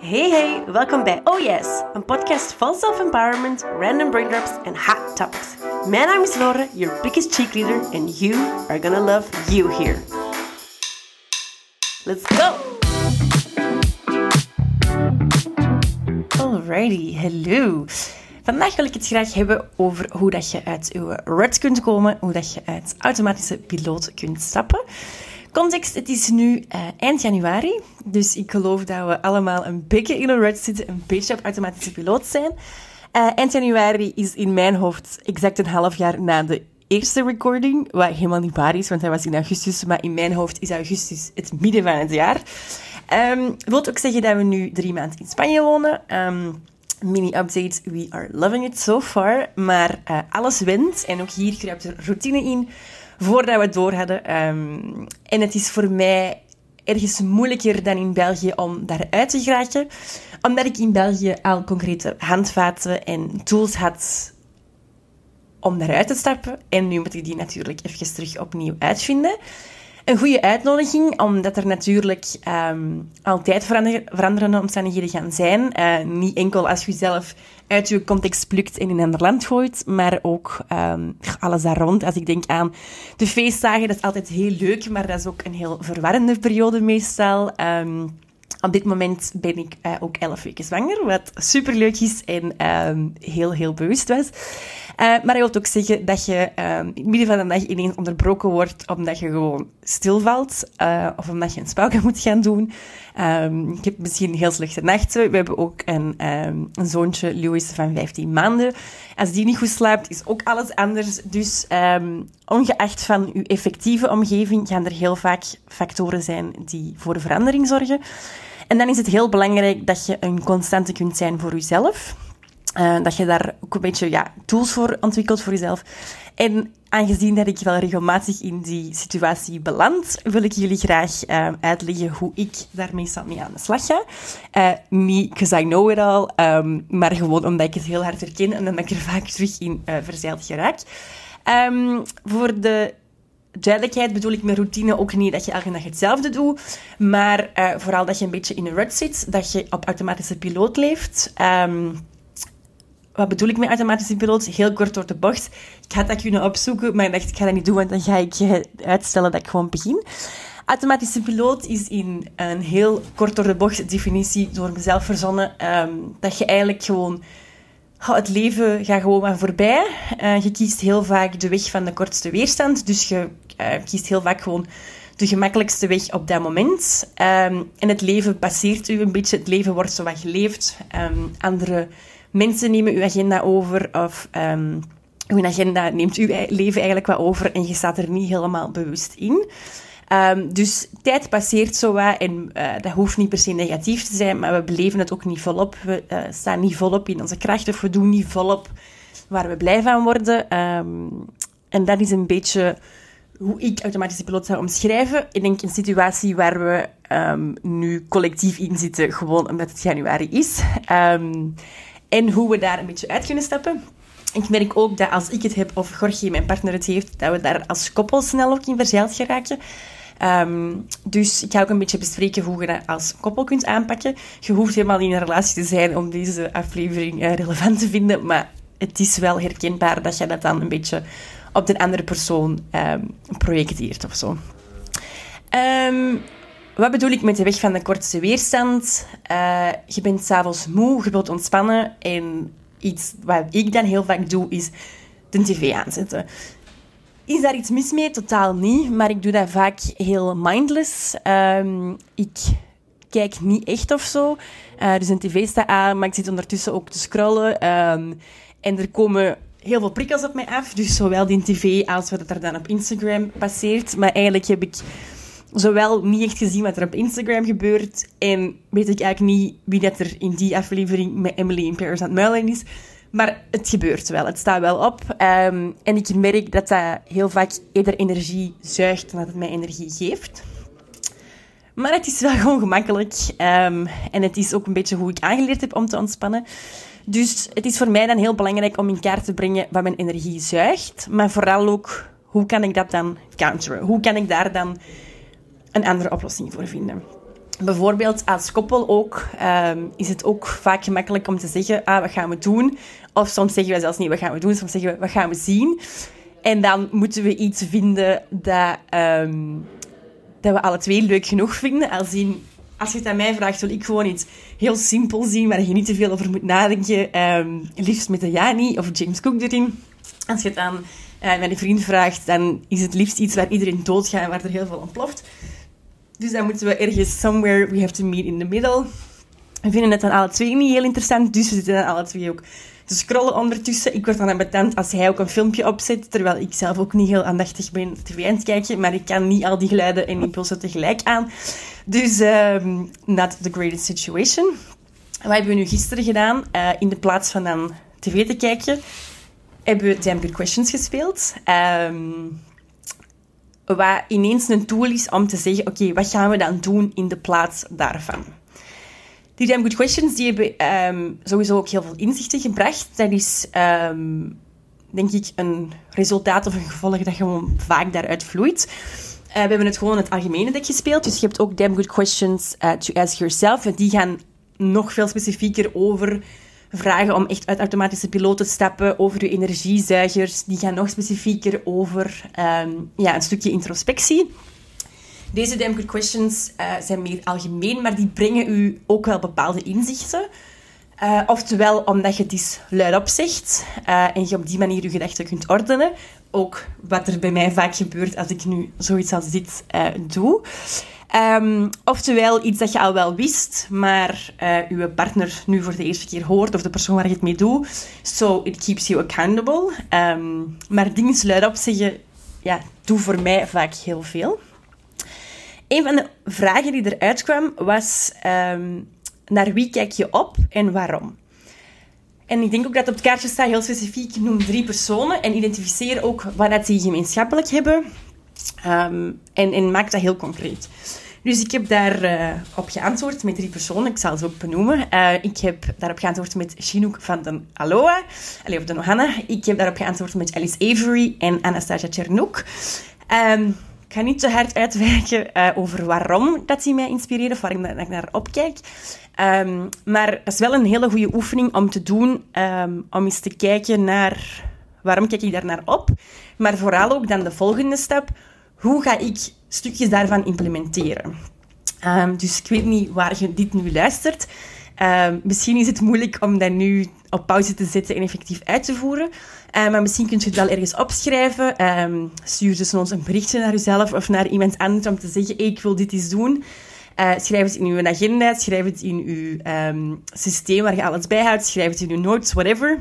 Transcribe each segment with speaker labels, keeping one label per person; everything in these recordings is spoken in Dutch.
Speaker 1: Hey hey, welkom bij Oh Yes, een podcast vol self-empowerment, random braindrops en hot topics. Mijn naam is Lore, your biggest cheerleader, and you are gonna love you here. Let's go! Alrighty, hello. Vandaag wil ik het graag hebben over hoe dat je uit je rut kunt komen, hoe dat je uit automatische piloot kunt stappen. Context, het is nu uh, eind januari, dus ik geloof dat we allemaal een beetje in een rut zitten, een beetje op automatische piloot zijn. Uh, eind januari is in mijn hoofd exact een half jaar na de eerste recording, wat helemaal niet waar is, want hij was in augustus, maar in mijn hoofd is augustus het midden van het jaar. Um, wil ook zeggen dat we nu drie maanden in Spanje wonen. Um, mini-update, we are loving it so far. Maar uh, alles wint en ook hier kruipt er routine in voordat we het door hadden. Um, en het is voor mij ergens moeilijker dan in België om daaruit te geraken. Omdat ik in België al concrete handvaten en tools had om daaruit te stappen. En nu moet ik die natuurlijk even terug opnieuw uitvinden een goede uitnodiging, omdat er natuurlijk um, altijd verander veranderende omstandigheden gaan zijn. Uh, niet enkel als je jezelf uit je context plukt en in een ander land gooit, maar ook um, alles daar rond. Als ik denk aan de feestdagen, dat is altijd heel leuk, maar dat is ook een heel verwarrende periode meestal. Um, op dit moment ben ik uh, ook 11 weken zwanger, wat superleuk is en heel, heel bewust was. Uh, maar hij wil ook zeggen dat je in het midden van de dag ineens onderbroken wordt omdat je gewoon stilvalt uh, of omdat je een spauken moet gaan doen. Um, ik heb misschien heel slechte nachten. We hebben ook een, um, een zoontje, Louis, van 15 maanden. Als die niet goed slaapt, is ook alles anders. Dus um, ongeacht van uw effectieve omgeving gaan er heel vaak factoren zijn die voor de verandering zorgen. En dan is het heel belangrijk dat je een constante kunt zijn voor jezelf. Uh, dat je daar ook een beetje ja, tools voor ontwikkelt voor jezelf. En aangezien dat ik wel regelmatig in die situatie beland, wil ik jullie graag uh, uitleggen hoe ik daar meestal mee aan de slag ga. Uh, niet because I know it all, um, maar gewoon omdat ik het heel hard herken en omdat ik er vaak terug in verzeild geraak. Um, voor de duidelijkheid bedoel ik met routine ook niet dat je elke dag hetzelfde doet, maar vooral dat je een beetje in een rut zit, dat je op automatische piloot leeft. Wat bedoel ik met automatische piloot? Heel kort door de bocht. Ik had dat kunnen opzoeken, maar ik dacht, ik ga dat niet doen, want dan ga ik uitstellen dat ik gewoon begin. Automatische piloot is in een heel kort door de bocht definitie door mezelf verzonnen. Um, dat je eigenlijk gewoon... Oh, het leven gaat gewoon maar voorbij. Uh, je kiest heel vaak de weg van de kortste weerstand. Dus je uh, kiest heel vaak gewoon de gemakkelijkste weg op dat moment. Um, en het leven passeert u een beetje. Het leven wordt zo wat geleefd. Um, andere mensen nemen uw agenda over of um, uw agenda neemt uw leven eigenlijk wat over en je staat er niet helemaal bewust in. Um, dus tijd passeert zo wat en uh, dat hoeft niet per se negatief te zijn, maar we beleven het ook niet volop. We uh, staan niet volop in onze kracht of we doen niet volop waar we blij van worden. Um, en dat is een beetje hoe ik automatische piloot zou omschrijven. Ik denk een situatie waar we nu collectief in zitten, gewoon omdat het januari is. En hoe we daar een beetje uit kunnen stappen. Ik merk ook dat als ik het heb of Gorgie, mijn partner, het heeft, dat we daar als koppel snel ook in verzeild geraken. Um, dus ik ga ook een beetje bespreken hoe je dat als koppel kunt aanpakken. Je hoeft helemaal in een relatie te zijn om deze aflevering uh, relevant te vinden, maar het is wel herkenbaar dat je dat dan een beetje op de andere persoon um, projecteert of zo. Um, wat bedoel ik met de weg van de kortste weerstand? Uh, je bent s'avonds moe, je wilt ontspannen. En iets wat ik dan heel vaak doe, is de tv aanzetten. Is daar iets mis mee? Totaal niet. Maar ik doe dat vaak heel mindless. Um, ik kijk niet echt of zo. Uh, dus een tv staat aan, maar ik zit ondertussen ook te scrollen. Um, en er komen heel veel prikkels op mij af. Dus zowel die tv als wat er dan op Instagram passeert. Maar eigenlijk heb ik zowel niet echt gezien wat er op Instagram gebeurt en weet ik eigenlijk niet wie dat er in die aflevering met Emily in Paris aan het muilen is. Maar het gebeurt wel, het staat wel op. Um, en ik merk dat dat heel vaak eerder energie zuigt dan dat het mij energie geeft. Maar het is wel gewoon gemakkelijk. Um, en het is ook een beetje hoe ik aangeleerd heb om te ontspannen. Dus het is voor mij dan heel belangrijk om in kaart te brengen wat mijn energie zuigt. Maar vooral ook, hoe kan ik dat dan counteren? Hoe kan ik daar dan een andere oplossing voor vinden. bijvoorbeeld als koppel ook, ehm, is het ook vaak gemakkelijk om te zeggen, ah, wat gaan we doen? Of soms zeggen we zelfs niet, wat gaan we doen? Soms zeggen we, wat gaan we zien? En dan moeten we iets vinden dat, ehm, dat we alle twee leuk genoeg vinden. Als, in, als je het aan mij vraagt, wil ik gewoon iets heel simpel zien, waar je niet te veel over moet nadenken. Um, liefst met de Jani of James Cook erin. Als je het aan uh, mijn vriend vraagt, dan is het liefst iets waar iedereen doodgaat en waar er heel veel ontploft. Dus dan moeten we ergens somewhere, we have to meet in the middle. We vinden het dan alle twee niet heel interessant, dus we zitten dan alle twee ook te scrollen ondertussen. Ik word dan ambetant als hij ook een filmpje opzet, terwijl ik zelf ook niet heel aandachtig ben tv aan het kijken, maar ik kan niet al die geluiden en impulsen tegelijk aan. Dus um, not the greatest situation. Wat hebben we nu gisteren gedaan? Uh, in de plaats van dan tv te kijken, hebben we Damn Good Questions gespeeld. Um, wat ineens een tool is om te zeggen, oké, wat gaan we dan doen in de plaats daarvan? Die Damn Good Questions die hebben um, sowieso ook heel veel inzichten gebracht. Dat is, um, denk ik, een resultaat of een gevolg dat gewoon vaak daaruit vloeit. Uh, we hebben het gewoon het algemene dek gespeeld. Dus je hebt ook Damn Good Questions uh, to Ask Yourself. En die gaan nog veel specifieker over vragen om echt uit automatische piloot te stappen, over je energiezuigers. Die gaan nog specifieker over um, ja, een stukje introspectie. Deze Damn Good Questions uh, zijn meer algemeen, maar die brengen u ook wel bepaalde inzichten. Uh, oftewel omdat je het eens luidop zegt uh, en je op die manier je gedachten kunt ordenen. Ook wat er bij mij vaak gebeurt als ik nu zoiets als dit doe. Um, oftewel iets dat je al wel wist, maar uh, uw partner nu voor de eerste keer hoort, of de persoon waar je het mee doet. So it keeps you accountable. Um, maar dingen luidop zeggen, ja, doe voor mij vaak heel veel. Een van de vragen die eruit kwam was: um, naar wie kijk je op en waarom? En ik denk ook dat op het kaartje staat heel specifiek: noem drie personen en identificeer ook wat die gemeenschappelijk hebben. Um, en, en maak dat heel concreet. Dus ik heb daarop uh, op geantwoord met drie personen. Ik zal ze ook benoemen. Uh, ik heb daarop geantwoord met Chinook van den Aloha. Of de Nohanna. Ik heb daarop geantwoord met Alice Avery en Anastasia Chernouk. Um, ik ga niet te hard uitwijken uh, over waarom dat die mij inspireren, of waarom ik naar opkijk. Um, maar het is wel een hele goede oefening om te doen, om eens te kijken naar waarom kijk ik daar naar op. Maar vooral ook dan de volgende stap, hoe ga ik stukjes daarvan implementeren? Um, dus ik weet niet waar je dit nu luistert. Um, misschien is het moeilijk om dat nu op pauze te zetten en effectief uit te voeren. Um, maar misschien kun je het wel ergens opschrijven. Stuur dus ons een berichtje naar jezelf of naar iemand anders om te zeggen: ik wil dit eens doen. Uh, schrijf het in uw agenda, schrijf het in uw systeem waar je alles bijhoudt, schrijf het in uw notes, whatever.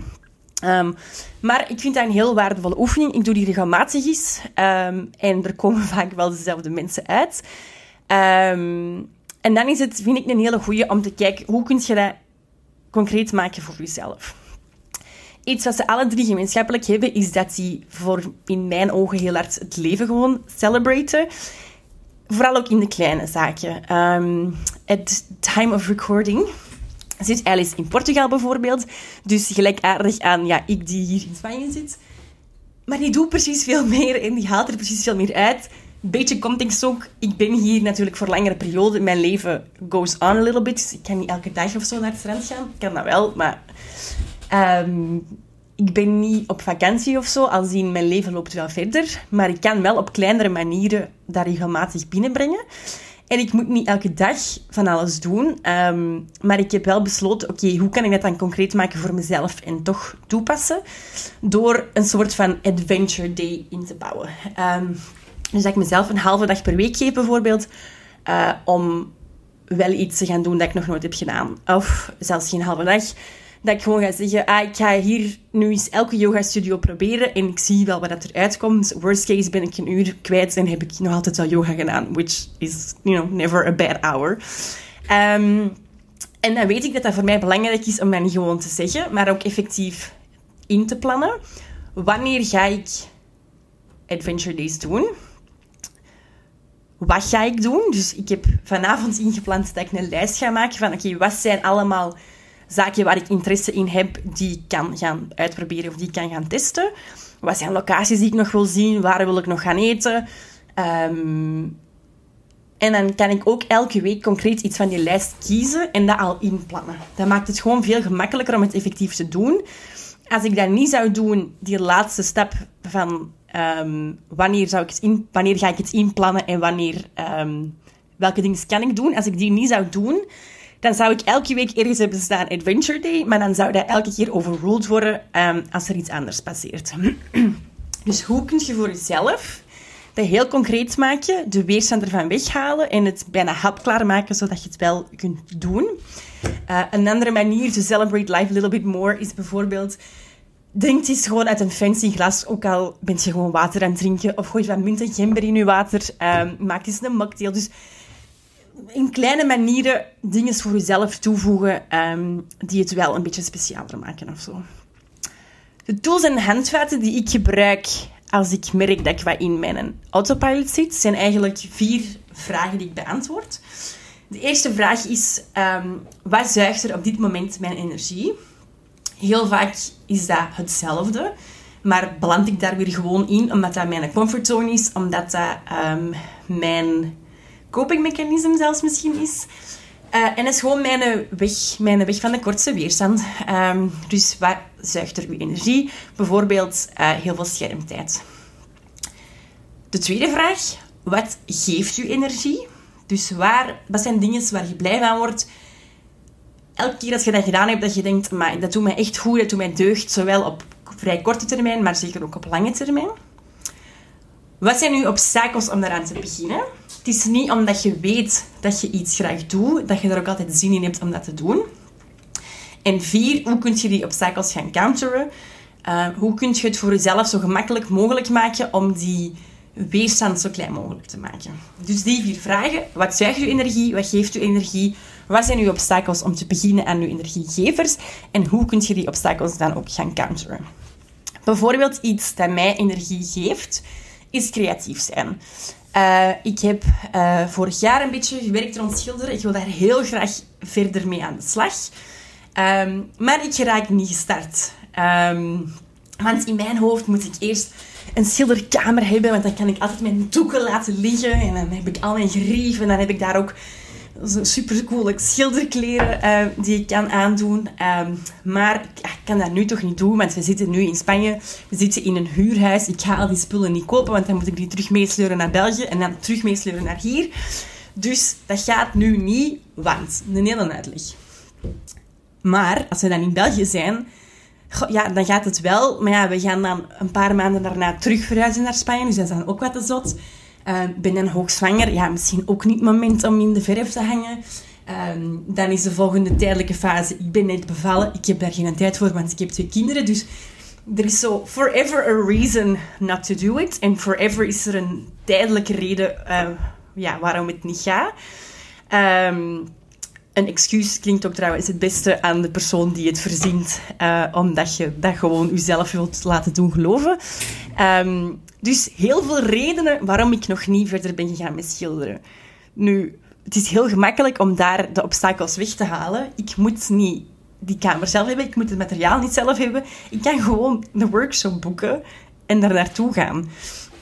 Speaker 1: Um, maar ik vind dat een heel waardevolle oefening. Ik doe die regelmatig eens. Um, en er komen vaak wel dezelfde mensen uit. Um, en dan is het, vind ik, een hele goede om te kijken hoe kun je dat concreet maken voor jezelf. Iets wat ze alle drie gemeenschappelijk hebben, is dat ze voor in mijn ogen heel hard het leven gewoon celebraten. Vooral ook in de kleine zaken. At time of recording zit Alice in Portugal bijvoorbeeld. Dus gelijkaardig aan ja, ik die hier in Spanje zit. Maar die doet precies veel meer en die haalt er precies veel meer uit. Beetje context ook. Ik ben hier natuurlijk voor langere periode. Mijn leven goes on a little bit. Ik kan niet elke dag of zo naar het strand gaan. Ik kan dat wel, maar... Um, ik ben niet op vakantie of zo, als in mijn leven loopt wel verder. Maar ik kan wel op kleinere manieren dat regelmatig binnenbrengen. En ik moet niet elke dag van alles doen. Um, maar ik heb wel besloten, oké, hoe kan ik dat dan concreet maken voor mezelf en toch toepassen? Door een soort van adventure day in te bouwen. Um, dus dat ik mezelf een halve dag per week geef bijvoorbeeld, uh, om wel iets te gaan doen dat ik nog nooit heb gedaan. Of zelfs geen halve dag. Dat ik gewoon ga zeggen, ah, ik ga hier nu eens elke yoga studio proberen en ik zie wel wat dat eruit komt. Worst case ben ik een uur kwijt en heb ik nog altijd wel yoga gedaan. Which is, you know, never a bad hour. Um, en dan weet ik dat dat voor mij belangrijk is om dat gewoon te zeggen, maar ook effectief in te plannen. Wanneer ga ik adventure days doen? wat ga ik doen? Dus ik heb vanavond ingepland dat ik een lijst ga maken van oké, wat zijn allemaal zaken waar ik interesse in heb die ik kan gaan uitproberen of die ik kan gaan testen? Wat zijn locaties die ik nog wil zien? Waar wil ik nog gaan eten? Um, En dan kan ik ook elke week concreet iets van die lijst kiezen en dat al inplannen. Dat maakt het gewoon veel gemakkelijker om het effectief te doen. Als ik dat niet zou doen, die laatste stap van ehm, wanneer, zou ik het in, wanneer ga ik het inplannen en wanneer, ehm, welke dingen kan ik doen. Als ik die niet zou doen, dan zou ik elke week ergens hebben staan Adventure Day, maar dan zou dat elke keer overruled worden um, als er iets anders passeert. dus hoe kun je voor jezelf dat heel concreet maken, de weerstand ervan weghalen en het bijna hapklaar maken, zodat je het wel kunt doen. Uh, een andere manier to celebrate life a little bit more is bijvoorbeeld... Drink eens gewoon uit een fancy glas, ook al bent je gewoon water aan het drinken. Of gooi wat mint en gember in je water. Um, maak eens een mocktail. Dus in kleine manieren dingen voor jezelf toevoegen um, die het wel een beetje specialer maken of zo. De tools en handvaten die ik gebruik als ik merk dat ik wat in mijn autopilot zit, zijn eigenlijk vier vragen die ik beantwoord. De eerste vraag is, um, wat zuigt er op dit moment mijn energie? Heel vaak is dat hetzelfde, maar beland ik daar weer gewoon in, omdat dat mijn comfortzone is, omdat dat um, mijn copingmechanisme zelfs misschien is. Uh, en dat is gewoon mijn weg, mijn weg van de kortste weerstand. Um, dus wat zuigt er uw energie? Bijvoorbeeld uh, heel veel schermtijd. De tweede vraag, wat geeft u energie? Dus waar, wat zijn dingen waar je blij van wordt? Elke keer als je dat gedaan hebt, dat je denkt, maar dat doet mij echt goed, dat doet mij deugd, zowel op vrij korte termijn, maar zeker ook op lange termijn. Wat zijn uw obstakels om daaraan te beginnen? Het is niet omdat je weet dat je iets graag doet, dat je er ook altijd zin in hebt om dat te doen. En vier, hoe kun je die obstakels gaan counteren? Uh, hoe kun je het voor jezelf zo gemakkelijk mogelijk maken om die weerstand zo klein mogelijk te maken? Dus die vier vragen. Wat zuigt uw energie? Wat geeft uw energie? Wat zijn uw obstakels om te beginnen aan uw energiegevers? En hoe kun je die obstakels dan ook gaan counteren? Bijvoorbeeld iets dat mij energie geeft, is creatief zijn. Uh, ik heb uh, vorig jaar een beetje gewerkt rond schilderen. Ik wil daar heel graag verder mee aan de slag. Um, maar ik raak niet gestart. Um, want in mijn hoofd moet ik eerst een schilderkamer hebben, want dan kan ik altijd mijn doeken laten liggen. En dan heb ik al mijn grief en dan heb ik daar ook zo super coole schilderkleren uh, die ik kan aandoen. Um, maar ik kan dat nu toch niet doen, want we zitten nu in Spanje. We zitten in een huurhuis. Ik ga al die spullen niet kopen, want dan moet ik die terug meesleuren naar België en dan terug meesleuren naar hier. Dus dat gaat nu niet, want een hele uitleg. Maar als we dan in België zijn, ja, dan gaat het wel. Maar ja, we gaan dan een paar maanden daarna terug verhuizen naar Spanje. Dus dat is dan ook wat te zot. Uh, ben dan hoogzwanger. Ja, misschien ook niet het moment om in de verf te hangen. Uh, dan is de volgende tijdelijke fase. Ik ben net bevallen. Ik heb daar geen tijd voor, want ik heb twee kinderen. Dus er is zo forever a reason not to do it. En forever is er een tijdelijke reden uh, ja, waarom het niet gaat. Um, een excuus klinkt ook trouwens het beste aan de persoon die het verzint, uh, omdat je dat gewoon jezelf wilt laten doen geloven. Um, dus heel veel redenen waarom ik nog niet verder ben gegaan met schilderen. Nu, het is heel gemakkelijk om daar de obstakels weg te halen. Ik moet niet die kamer zelf hebben, ik moet het materiaal niet zelf hebben. Ik kan gewoon de workshop boeken en daar naartoe gaan.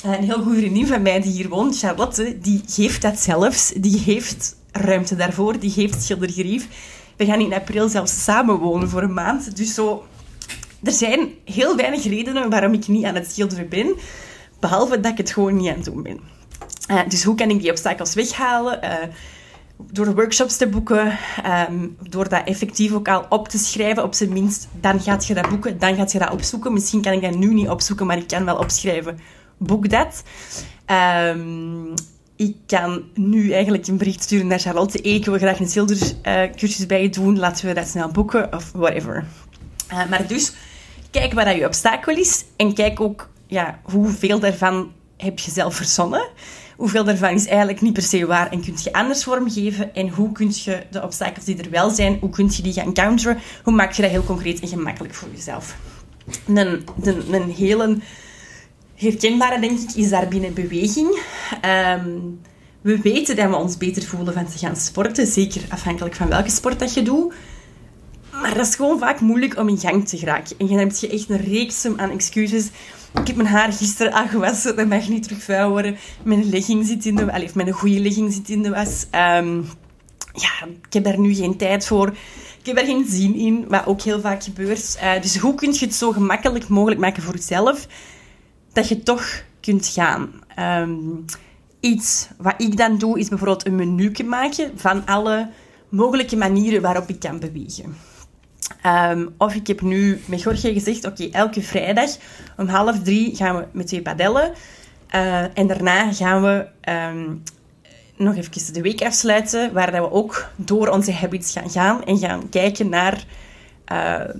Speaker 1: Eh, een heel goede vriendin van mij die hier woont, Charlotte, die geeft dat zelfs. Die heeft ruimte daarvoor, die heeft schildergerief. We gaan in april zelfs samen wonen voor een maand. Dus zo, er zijn heel weinig redenen waarom ik niet aan het schilderen ben. Behalve dat ik het gewoon niet aan het doen ben. Uh, dus hoe kan ik die obstakels weghalen? Uh, door workshops te boeken, um, door dat effectief ook al op te schrijven, op zijn minst. Dan gaat je dat boeken, dan gaat je dat opzoeken. Misschien kan ik dat nu niet opzoeken, maar ik kan wel opschrijven. Boek dat. Um, ik kan nu eigenlijk een bericht sturen naar Charlotte. ik wil graag een schildercursus bij je doen. Laten we dat snel boeken, of whatever. Uh, maar dus, kijk wat dat je obstakel is. En kijk ook ja, hoeveel daarvan heb je zelf verzonnen. Hoeveel daarvan is eigenlijk niet per se waar en kun je anders vormgeven. En hoe kun je de obstakels die er wel zijn, hoe kun je die gaan counteren? Hoe maak je dat heel concreet en gemakkelijk voor jezelf? Een, een, een hele herkenbare, denk ik, is daar binnen beweging. Um, we weten dat we ons beter voelen van te gaan sporten, zeker afhankelijk van welke sport dat je doet. Maar dat is gewoon vaak moeilijk om in gang te geraken. En dan heb je echt een reeks aan excuses ik heb mijn haar gisteren aangewassen, dat mag niet terug vuil worden. Mijn legging zit in de of mijn goede legging zit in de was. Ehm, ja, ik heb daar nu geen tijd voor. Ik heb daar geen zin in, wat ook heel vaak gebeurt. Uh, dus hoe kun je het zo gemakkelijk mogelijk maken voor jezelf, dat je toch kunt gaan? Um, iets wat ik dan doe, is bijvoorbeeld een menu maken van alle mogelijke manieren waarop ik kan bewegen. Um, of ik heb nu met Jorge gezegd, oké, elke vrijdag om half drie gaan we met twee padellen. Uh, en daarna gaan we um, nog even de week afsluiten, waar we ook door onze habits gaan gaan en gaan kijken naar uh,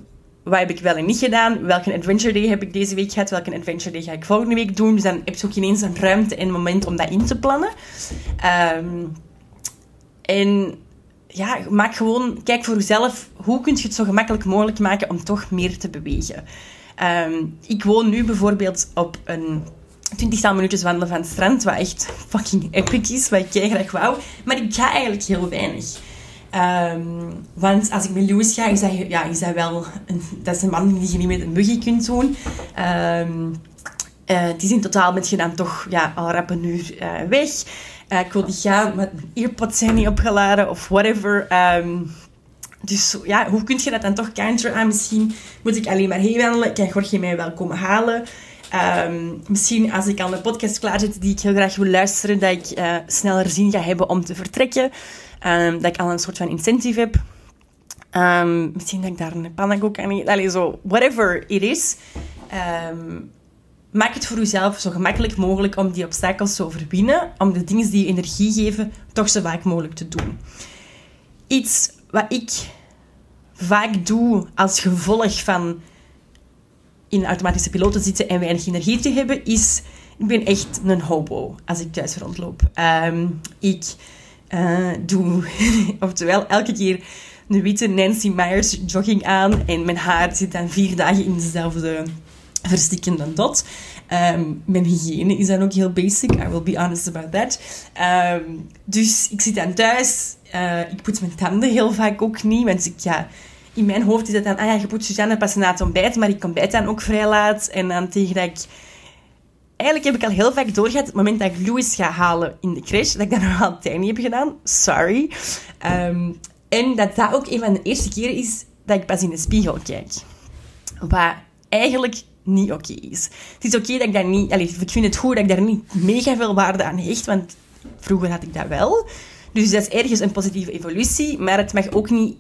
Speaker 1: wat heb ik wel en niet gedaan, welke adventure day heb ik deze week gehad, welke adventure day ga ik volgende week doen. Dus dan heb je ook ineens een ruimte en moment om dat in te plannen. Um, en ja, maak gewoon, kijk voor jezelf, hoe kun je het zo gemakkelijk mogelijk maken om toch meer te bewegen. Um, ik woon nu bijvoorbeeld op een 20 minuutjes wandelen van het strand, wat echt fucking epic is, wat ik graag wou. Maar ik ga eigenlijk heel weinig. Um, want als ik met Louis ga, is dat, ja, is dat wel... Een, dat is een man die je niet met een buggy kunt doen. Um, uh, het is in totaal met je dan toch ja, al rap een uur uh, weg. Uh, ik wil niet gaan, maar earpods zijn niet opgeladen of whatever. Um, dus ja, hoe kun je dat dan toch counteren? Ah, misschien moet ik alleen maar heen wandelen. Kan Jorge mij wel komen halen? Um, misschien als ik aan de podcast klaar zit die ik heel graag wil luisteren, dat ik uh, sneller zin ga hebben om te vertrekken. Um, dat ik al een soort van incentive heb. Um, misschien dat ik daar een pannenkoek aan eet. Allee, zo, whatever it is. maak het voor jezelf zo gemakkelijk mogelijk om die obstakels te overwinnen. Om de dingen die je energie geven, toch zo vaak mogelijk te doen. Iets wat ik vaak doe als gevolg van in automatische piloot te zitten en weinig energie te hebben, is... Ik ben echt een hobo als ik thuis rondloop. Um, ik uh, doe, oftewel, elke keer een witte Nancy Myers jogging aan en mijn haar zit dan vier dagen in dezelfde verstikkende dot. Um, mijn hygiëne is dan ook heel basic. I will be honest about that. Um, dus ik zit dan thuis. Uh, ik poets mijn tanden heel vaak ook niet. Want ik, ja, in mijn hoofd is het dan... Ah ja, je Suzanne pas na het ontbijt. Maar ik ontbijt dan ook vrij laat. En dan tegen dat ik... Eigenlijk heb ik al heel vaak doorgehad het moment dat ik Louis ga halen in de crash. Dat ik dat nog altijd niet heb gedaan. Sorry. Um, en dat dat ook een van de eerste keren is dat ik pas in de spiegel kijk. Wat eigenlijk niet oké is. Het is oké dat ik daar niet... Allez, ik vind het goed dat ik daar niet mega veel waarde aan hecht, want vroeger had ik dat wel. Dus dat is ergens een positieve evolutie, maar het mag ook niet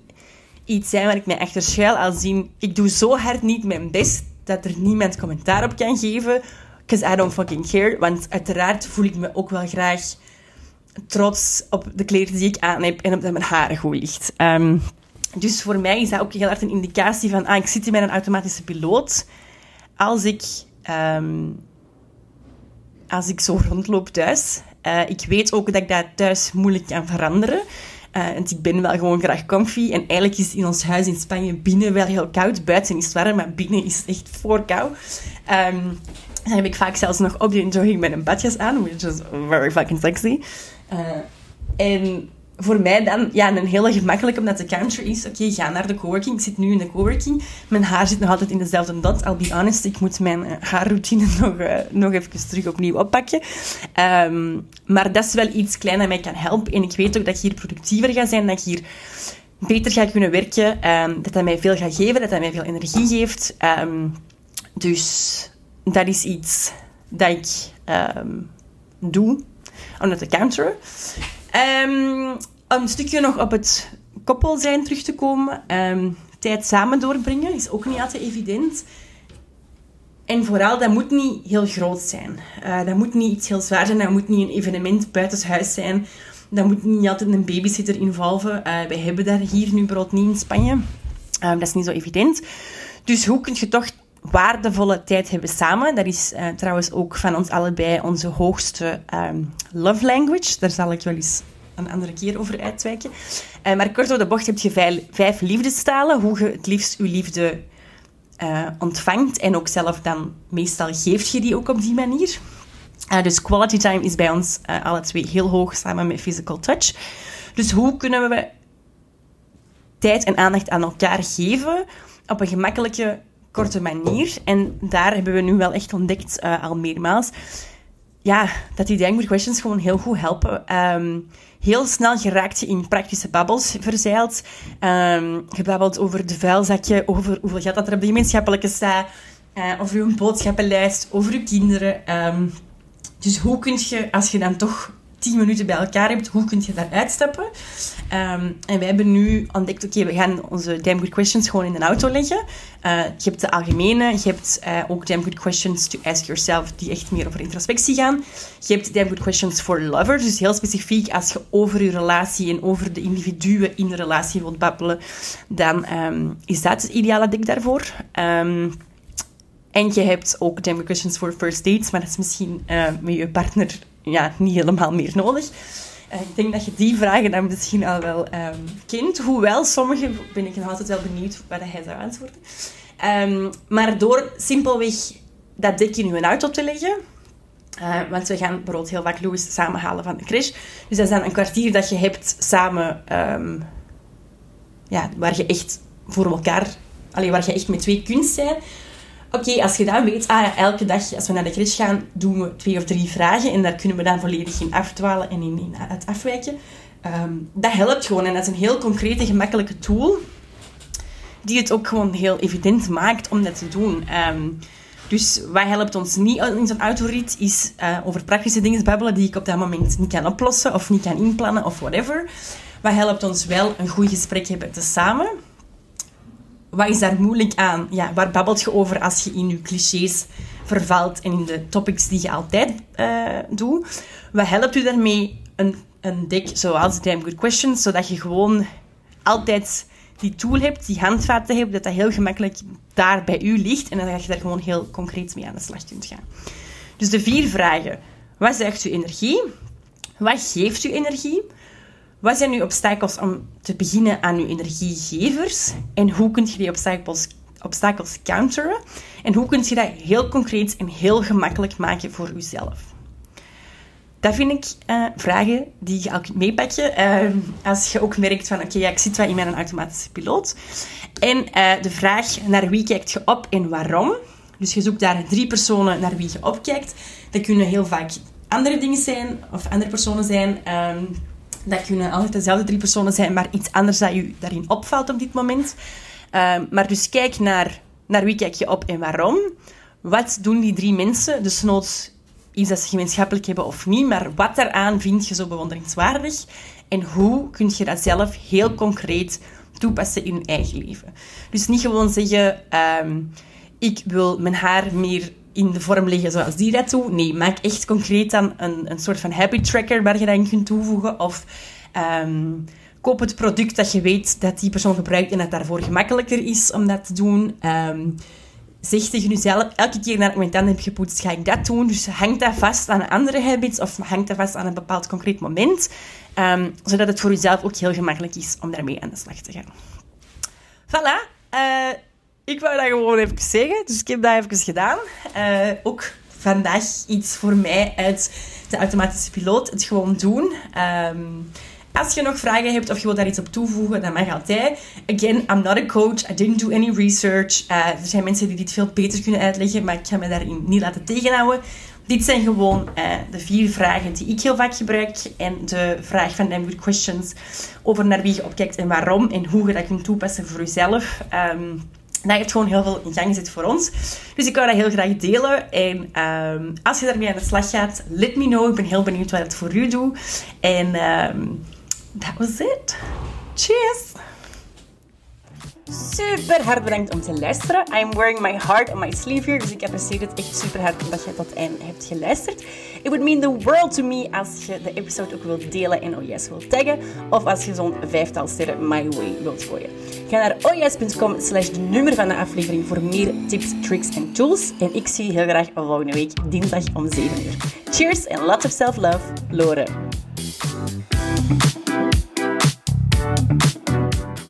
Speaker 1: iets zijn waar ik mij achter schuil als zien... Ik doe zo hard niet mijn best dat er niemand commentaar op kan geven, because I don't fucking care. Want uiteraard voel ik me ook wel graag trots op de kleren die ik aan heb en op dat mijn haren goed ligt. Um, dus voor mij is dat ook heel hard een indicatie van... Ah, ik zit hier met een automatische piloot als ik, um, als ik zo rondloop thuis, uh, ik weet ook dat ik dat thuis moeilijk kan veranderen. Uh, want ik ben wel gewoon graag comfy. En eigenlijk is in ons huis in Spanje binnen wel heel koud. Buiten is het warm, maar binnen is echt voor koud. Um, dan heb ik vaak zelfs nog op die jogging met een badjas aan, which is very fucking sexy. Uh, en voor mij dan ja, een hele gemakkelijk, omdat de counter is, oké, ga naar de coworking. Ik zit nu in de coworking. Mijn haar zit nog altijd in dezelfde dot. I'll be honest, ik moet mijn uh, haarroutine nog, uh, nog even terug opnieuw oppakken. Um, maar dat is wel iets klein dat mij kan helpen. En ik weet ook dat ik hier productiever ga zijn, dat ik hier beter ga kunnen werken. Um, dat dat mij veel gaat geven, dat dat mij veel energie geeft. Um, dus dat is iets dat ik doe om dat te counteren. Om een stukje nog op het koppel zijn terug te komen. Um, tijd samen doorbrengen is ook niet altijd evident. En vooral, dat moet niet heel groot zijn. Uh, dat moet niet iets heel zwaar zijn. Dat moet niet een evenement buitenshuis zijn. Dat moet niet altijd een babysitter involven. Uh, wij hebben dat hier nu brood niet in Spanje. Uh, dat is niet zo evident. Dus hoe kun je toch waardevolle tijd hebben samen. Dat is uh, trouwens ook van ons allebei onze hoogste um, love language. Daar zal ik wel eens een andere keer over uitwijken. Uh, maar kort door de bocht heb je vijf, vijf liefdestalen. Hoe je het liefst je liefde uh, ontvangt. En ook zelf dan meestal geeft je die ook op die manier. dus quality time is bij ons alle twee heel hoog samen met physical touch. Dus hoe kunnen we tijd en aandacht aan elkaar geven op een gemakkelijke korte manier. En daar hebben we nu wel echt ontdekt, uh, al meermaals, ja, dat die Dangwood questions gewoon heel goed helpen. Um, heel snel geraakt je in praktische babbels verzeild. Um, gebabbeld over de vuilzakje, over hoeveel geld dat er op de gemeenschappelijke staat, uh, over uw boodschappenlijst, over uw kinderen. Um, dus hoe kun je, als je dan toch 10 minuten bij elkaar hebt, hoe kun je daar uitstappen? Um, en wij hebben nu ontdekt, oké, we gaan onze Damn Good Questions gewoon in een auto leggen. Uh, je hebt de algemene, je hebt uh, ook Damn Good Questions to Ask Yourself, die echt meer over introspectie gaan. Je hebt Damn Good Questions for Lovers, dus heel specifiek als je over je relatie en over de individuen in de relatie wilt babbelen, dan um, is dat het ideale dek daarvoor. Um, en je hebt ook Damn Good Questions for First Dates, maar dat is misschien uh, met je partner ja, niet helemaal meer nodig. Uh, ik denk dat je die vragen dan misschien al wel um, kent. Hoewel, sommige ben ik nog altijd wel benieuwd wat hij zou antwoorden. Um, maar door simpelweg dat dek in uw auto te leggen... Uh, want we gaan bijvoorbeeld heel vaak Louis samenhalen van de crash. Dus dat is dan een kwartier dat je hebt samen... Um, ja, waar je echt voor elkaar... Allee, waar je echt met twee kunt zijn Oké, als je dan weet, ah elke dag als we naar de crash gaan, doen we twee of drie vragen en daar kunnen we dan volledig in afdwalen en in, het afwijken. Um, dat helpt gewoon en dat is een heel concrete, gemakkelijke tool die het ook gewoon heel evident maakt om dat te doen. Um, dus wat helpt ons niet in zo'n autorit is uh, over praktische dingen babbelen die ik op dat moment niet kan oplossen of niet kan inplannen of whatever. Wat helpt ons wel een goed gesprek hebben te samen wat is daar moeilijk aan? Ja, waar babbelt je over als je in je clichés vervalt en in de topics die je altijd uh, doet? Wat helpt u daarmee? Een, een deck zoals Damn Good Questions, zodat je gewoon altijd die tool hebt, die handvaten hebt, dat dat heel gemakkelijk daar bij u ligt en dat je daar gewoon heel concreet mee aan de slag kunt gaan. Dus de vier vragen. Wat zegt uw energie? Wat geeft u energie? Wat zijn uw obstakels om te beginnen aan uw energiegevers? En hoe kun je die obstakels, counteren? En hoe kun je dat heel concreet en heel gemakkelijk maken voor jezelf? Dat vind ik uh, vragen die je al kunt meepakken. Uh, als je ook merkt van, oké, ik zit wel in mijn automatische piloot. En uh, de vraag, naar wie kijkt je op en waarom? Dus je zoekt daar drie personen naar wie je opkijkt. Dat kunnen heel vaak andere dingen zijn, of andere personen zijn. Um, dat kunnen altijd dezelfde drie personen zijn, maar iets anders dat je daarin opvalt op dit moment. Uh, maar dus kijk naar, naar wie kijk je op en waarom. Wat doen die drie mensen? Dus noods iets dat ze gemeenschappelijk hebben of niet, maar wat daaraan vind je zo bewonderingswaardig? En hoe kun je dat zelf heel concreet toepassen in je eigen leven? Dus niet gewoon zeggen, um, ik wil mijn haar meer in de vorm liggen zoals die dat doet. Nee, maak echt concreet dan een, een soort van habit tracker waar je dat in kunt toevoegen. Of um, koop het product dat je weet dat die persoon gebruikt en dat daarvoor gemakkelijker is om dat te doen. Um, zeg tegen jezelf, elke keer naar ik mijn tanden heb gepoetst, ga ik dat doen. Dus hang dat vast aan andere habits of hang dat vast aan een bepaald concreet moment. Um, zodat het voor jezelf ook heel gemakkelijk is om daarmee aan de slag te gaan. Voilà. Uh, ik wou dat gewoon even zeggen, dus ik heb dat even gedaan. Uh, ook vandaag iets voor mij uit de automatische piloot. Het gewoon doen. Um, als je nog vragen hebt of je wilt daar iets op toevoegen, dan mag altijd. Again, I'm not a coach. I didn't do any research. Uh, er zijn mensen die dit veel beter kunnen uitleggen, maar ik ga me daarin niet laten tegenhouden. Dit zijn gewoon uh, de vier vragen die ik heel vaak gebruik. En de vraag van Damn Good Questions over naar wie je opkijkt en waarom. En hoe je dat kunt toepassen voor jezelf. Um, dat heeft gewoon heel veel in gang gezet voor ons. Dus ik wou dat heel graag delen. En um, als je daarmee aan de slag gaat, let me know. Ik ben heel benieuwd wat het voor u doet. En um, that was it. Cheers! Super hard bedankt om te luisteren. I'm wearing my heart on my sleeve here, dus ik apprecieer het echt super hard omdat je tot eind hebt geluisterd. It would mean the world to me als je de episode ook wilt delen en OYS wilt taggen, of als je zo'n vijftal sterren my way wilt gooien. Ga naar oyes.com slash de nummer van de aflevering voor meer tips, tricks en tools. En ik zie je heel graag volgende week, dinsdag om 7 uur. Cheers en lots of self-love, Lore.